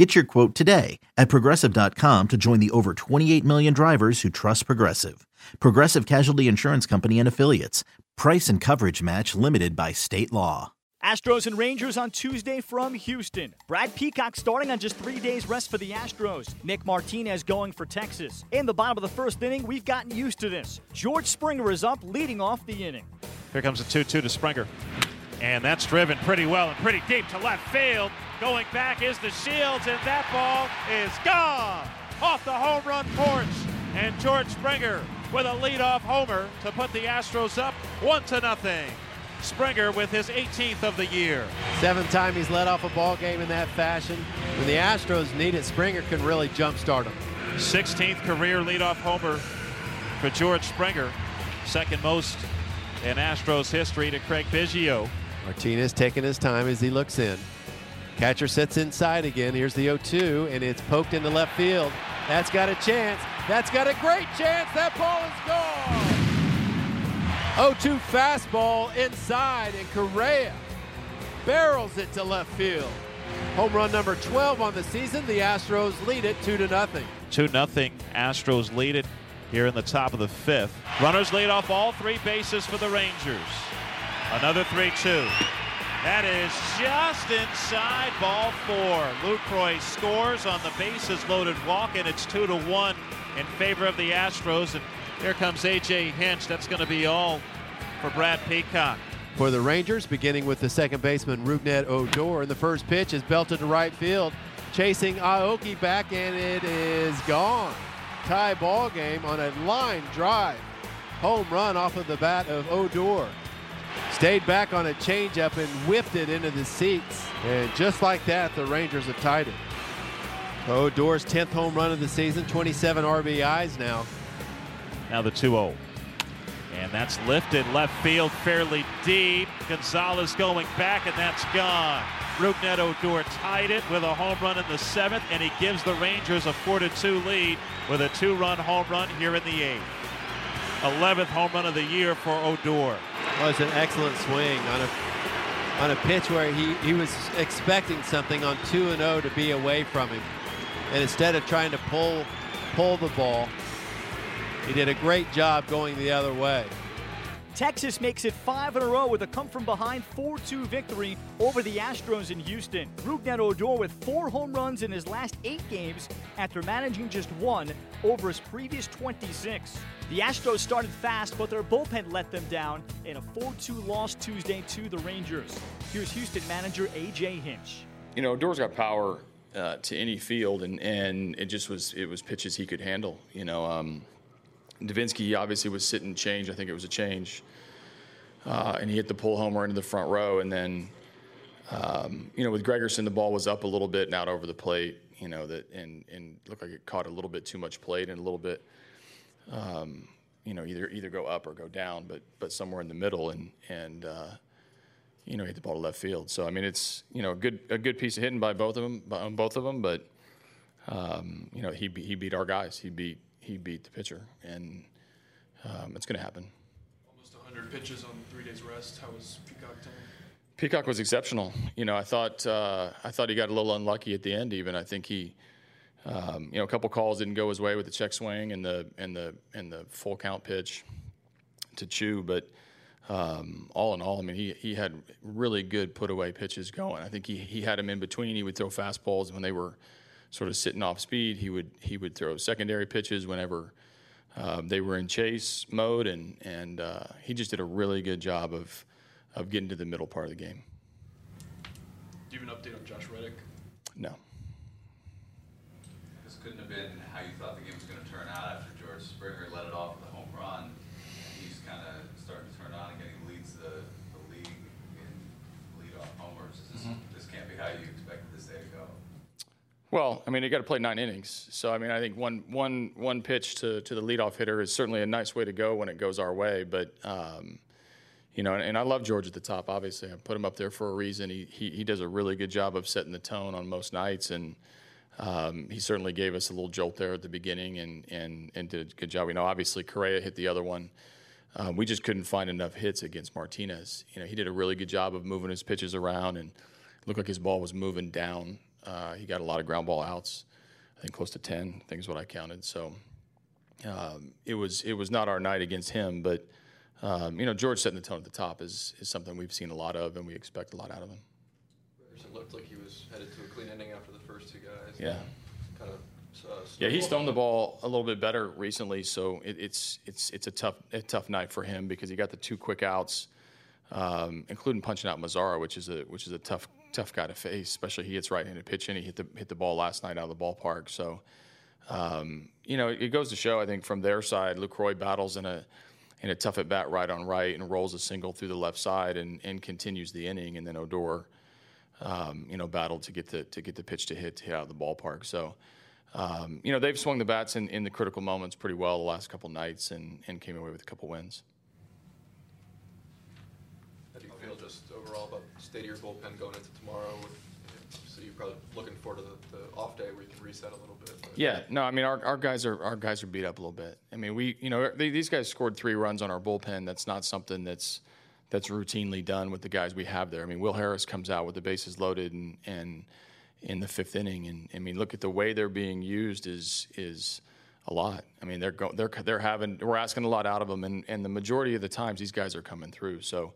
Get your quote today at progressive.com to join the over 28 million drivers who trust Progressive. Progressive Casualty Insurance Company and Affiliates. Price and coverage match limited by state law. Astros and Rangers on Tuesday from Houston. Brad Peacock starting on just three days rest for the Astros. Nick Martinez going for Texas. In the bottom of the first inning, we've gotten used to this. George Springer is up, leading off the inning. Here comes a 2 2 to Springer. And that's driven pretty well and pretty deep to left field. Going back is DeShields, and that ball is gone off the home run porch. And George Springer with a leadoff homer to put the Astros up one to nothing. Springer with his 18th of the year. Seventh time he's led off a ball game in that fashion. When the Astros need it, Springer can really jumpstart them. 16th career leadoff homer for George Springer, second most in Astros history to Craig Biggio. Martinez taking his time as he looks in. Catcher sits inside again. Here's the 0-2, and it's poked into left field. That's got a chance. That's got a great chance. That ball is gone. 0-2 fastball inside, and Correa barrels it to left field. Home run number 12 on the season. The Astros lead it 2 to nothing. 2 nothing. Astros lead it here in the top of the fifth. Runners lead off all three bases for the Rangers. Another 3 2. That is just inside ball four. Lucroy scores on the bases loaded walk, and it's 2 to 1 in favor of the Astros. And here comes A.J. Hinch. That's going to be all for Brad Peacock. For the Rangers, beginning with the second baseman Rougned Odor, and the first pitch is belted to right field, chasing Aoki back, and it is gone. Tie ball game on a line drive. Home run off of the bat of Odor. Stayed back on a changeup and whipped it into the seats. And just like that, the Rangers have tied it. Odor's 10th home run of the season, 27 RBIs now. Now the 2 0. And that's lifted left field fairly deep. Gonzalez going back, and that's gone. Rougned Odor tied it with a home run in the seventh, and he gives the Rangers a 4 2 lead with a two run home run here in the eighth. 11th home run of the year for Odor. Was an excellent swing on a on a pitch where he, he was expecting something on 2 and 0 to be away from him. And instead of trying to pull pull the ball, he did a great job going the other way. Texas makes it five in a row with a come from behind 4 2 victory over the Astros in Houston. Rougned Odor with four home runs in his last eight games after managing just one over his previous 26. The Astros started fast, but their bullpen let them down in a 4 2 loss Tuesday to the Rangers. Here's Houston manager A.J. Hinch. You know, Odor's got power uh, to any field, and, and it just was it was pitches he could handle. You know, um, Devenski obviously was sitting change. I think it was a change. Uh, and he hit the pull homer into the front row. And then, um, you know, with Gregerson, the ball was up a little bit and out over the plate, you know, that and, and looked like it caught a little bit too much plate and a little bit, um, you know, either either go up or go down, but but somewhere in the middle. And, and uh, you know, hit the ball to left field. So, I mean, it's, you know, a good, a good piece of hitting by both of them, by both of them. But, um, you know, he, he beat our guys. He beat he beat the pitcher, and um, it's going to happen. Almost 100 pitches on three days rest. How was Peacock doing? Peacock was exceptional. You know, I thought uh, I thought he got a little unlucky at the end. Even I think he, um, you know, a couple calls didn't go his way with the check swing and the and the and the full count pitch to Choo, but. Um, all in all, I mean, he, he had really good put away pitches going. I think he, he had them in between. He would throw fastballs when they were sort of sitting off speed. He would he would throw secondary pitches whenever um, they were in chase mode, and and uh, he just did a really good job of of getting to the middle part of the game. Do you have an update on Josh Reddick? No. This couldn't have been how you thought the game was going to turn out after George Springer let it off with a home run. And he's kind of starting to turn on again. He leads the, the league in leadoff homers. This, mm-hmm. this can't be how you expected this day to go. Well, I mean, you got to play nine innings. So, I mean, I think one, one, one pitch to, to the leadoff hitter is certainly a nice way to go when it goes our way. But, um, you know, and, and, I love George at the top, obviously. I put him up there for a reason. He, he, he does a really good job of setting the tone on most nights. And um, he certainly gave us a little jolt there at the beginning and, and, and did a good job. You know, obviously, Correa hit the other one. Um, we just couldn't find enough hits against Martinez. You know, he did a really good job of moving his pitches around and looked like his ball was moving down uh, he got a lot of ground ball outs. I think close to ten. I think is what I counted. So um, it was it was not our night against him, but um, you know George setting the tone at the top is is something we've seen a lot of, and we expect a lot out of him. It looked like he was headed to a clean ending after the first two guys. Yeah. Kind of. Uh, yeah, he's thrown the ball a little bit better recently, so it, it's it's it's a tough a tough night for him because he got the two quick outs, um, including punching out Mazara, which is a which is a tough tough guy to face, especially he hits right-handed pitching. He hit the hit the ball last night out of the ballpark. So, um, you know, it goes to show. I think from their side, Lucroy battles in a in a tough at bat right on right and rolls a single through the left side and, and continues the inning. And then Odor, um, you know, battled to get the to get the pitch to hit to hit out of the ballpark. So. Um, you know they've swung the bats in, in the critical moments pretty well the last couple nights and, and came away with a couple wins. How do you feel just overall about state of your bullpen going into tomorrow? So you're probably looking forward to the, the off day where you can reset a little bit. But. Yeah, no, I mean our, our guys are our guys are beat up a little bit. I mean we you know they, these guys scored three runs on our bullpen. That's not something that's that's routinely done with the guys we have there. I mean Will Harris comes out with the bases loaded and and in the fifth inning, and I mean look at the way they're being used is is a lot. I mean they're go, they're they're having we're asking a lot out of them, and and the majority of the times these guys are coming through. So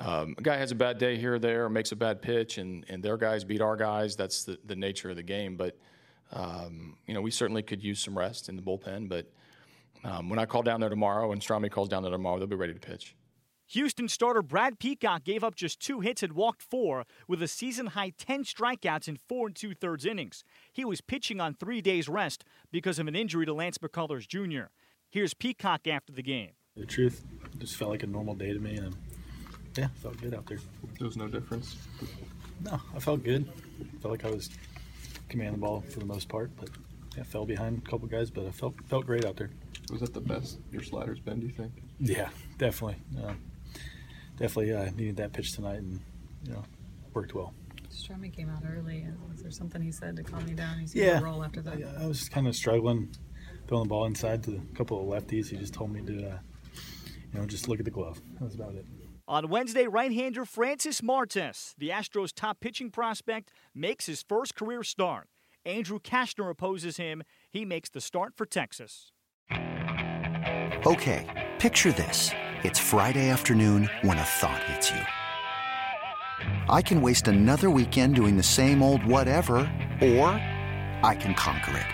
um, a guy has a bad day here or there, or makes a bad pitch, and, and their guys beat our guys. That's the, the nature of the game. But um, you know, we certainly could use some rest in the bullpen. But um, when I call down there tomorrow, and Strami calls down there tomorrow, they'll be ready to pitch. Houston starter Brad Peacock gave up just two hits and walked four with a season high 10 strikeouts in four and two thirds innings. He was pitching on three days' rest because of an injury to Lance McCullers Jr. Here's Peacock after the game. The truth just felt like a normal day to me, and yeah, felt good out there. There was no difference. No, I felt good. Felt like I was commanding the ball for the most part, but yeah, fell behind a couple guys, but I felt felt great out there. Was that the best your slider's been? Do you think? Yeah, definitely. Uh, definitely uh, needed that pitch tonight, and you know, worked well. Strummy came out early. Was there something he said to calm you down? He yeah, roll after that. Yeah, I was kind of struggling throwing the ball inside to a couple of lefties. He just told me to, uh, you know, just look at the glove. That was about it. On Wednesday, right-hander Francis Martes, the Astros' top pitching prospect, makes his first career start. Andrew Cashner opposes him. He makes the start for Texas. Okay, picture this. It's Friday afternoon when a thought hits you. I can waste another weekend doing the same old whatever, or I can conquer it.